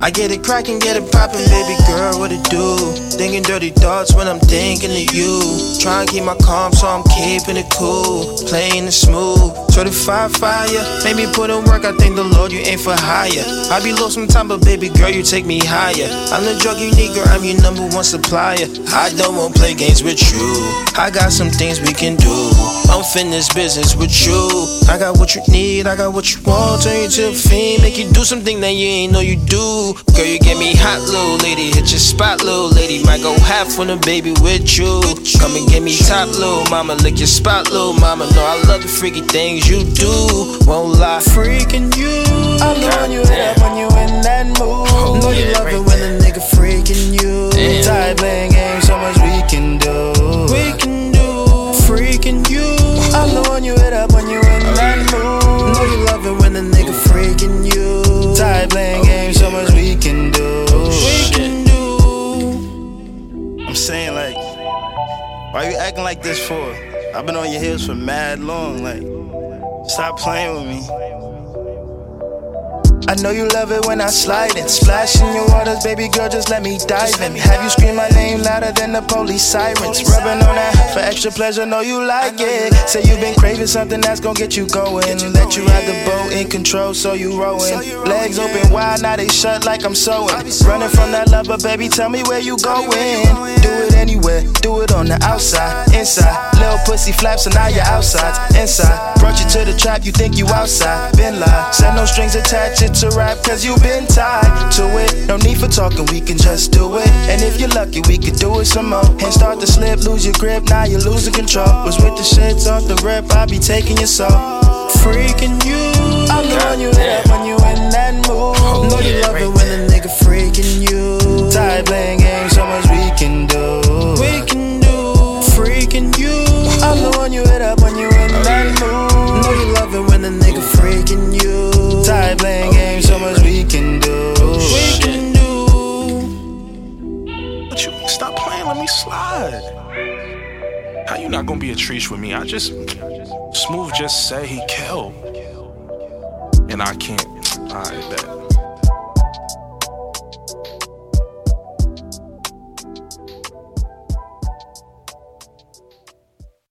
I get it crackin', get it poppin', baby girl, what it do? Thinking dirty thoughts when I'm thinking of you. Try and keep my calm, so I'm keeping it cool. Playing it smooth. Certified fire, made me put in work. I thank the Lord you ain't for hire. I be low sometimes, but baby girl, you take me higher. I'm the drug you need, girl, I'm your number one supplier. I don't wanna play games with you. I got some things we can do. I'm fin this business with you. I got what you need, I got what you want. Turn you to a fiend, make you do something that you ain't know you do. Girl, you get me hot, little lady. Hit your spot, little lady. Might go half when the baby with you. Come and get me top, little mama. Lick your spot, little mama. No, I love the freaky things you do. Won't lie, freaking you. I know when you hit up when you saying like, why you acting like this for? I've been on your heels for mad long. Like, stop playing with me. I know you love it when I slide in. Splash in your waters, baby girl, just let me dive in. Have you scream my name louder than the police sirens? Rubbing on that for extra pleasure, know you like it. Say you've been craving something that's gonna get you going. Let you ride the boat in control, so you rowing. Legs open wide, now they shut like I'm sewing. Running from that lover, baby, tell me where you going. Do it anywhere, do it on the outside, inside. Little pussy flaps, so now you're outside, inside. Brought you to the trap, you think you outside. Been live, said no strings attached, a rap, cause you been tied to it. No need for talking, we can just do it. And if you're lucky, we could do it some more. Hands start to slip, lose your grip, now you're losing control. Was with the shits off the rip, I be taking your soul. Freaking you. I know when you hit up when you But you stop playing, let me slide. How you not gonna be a treat with me? I just smooth just say he killed. And I can't. I bet.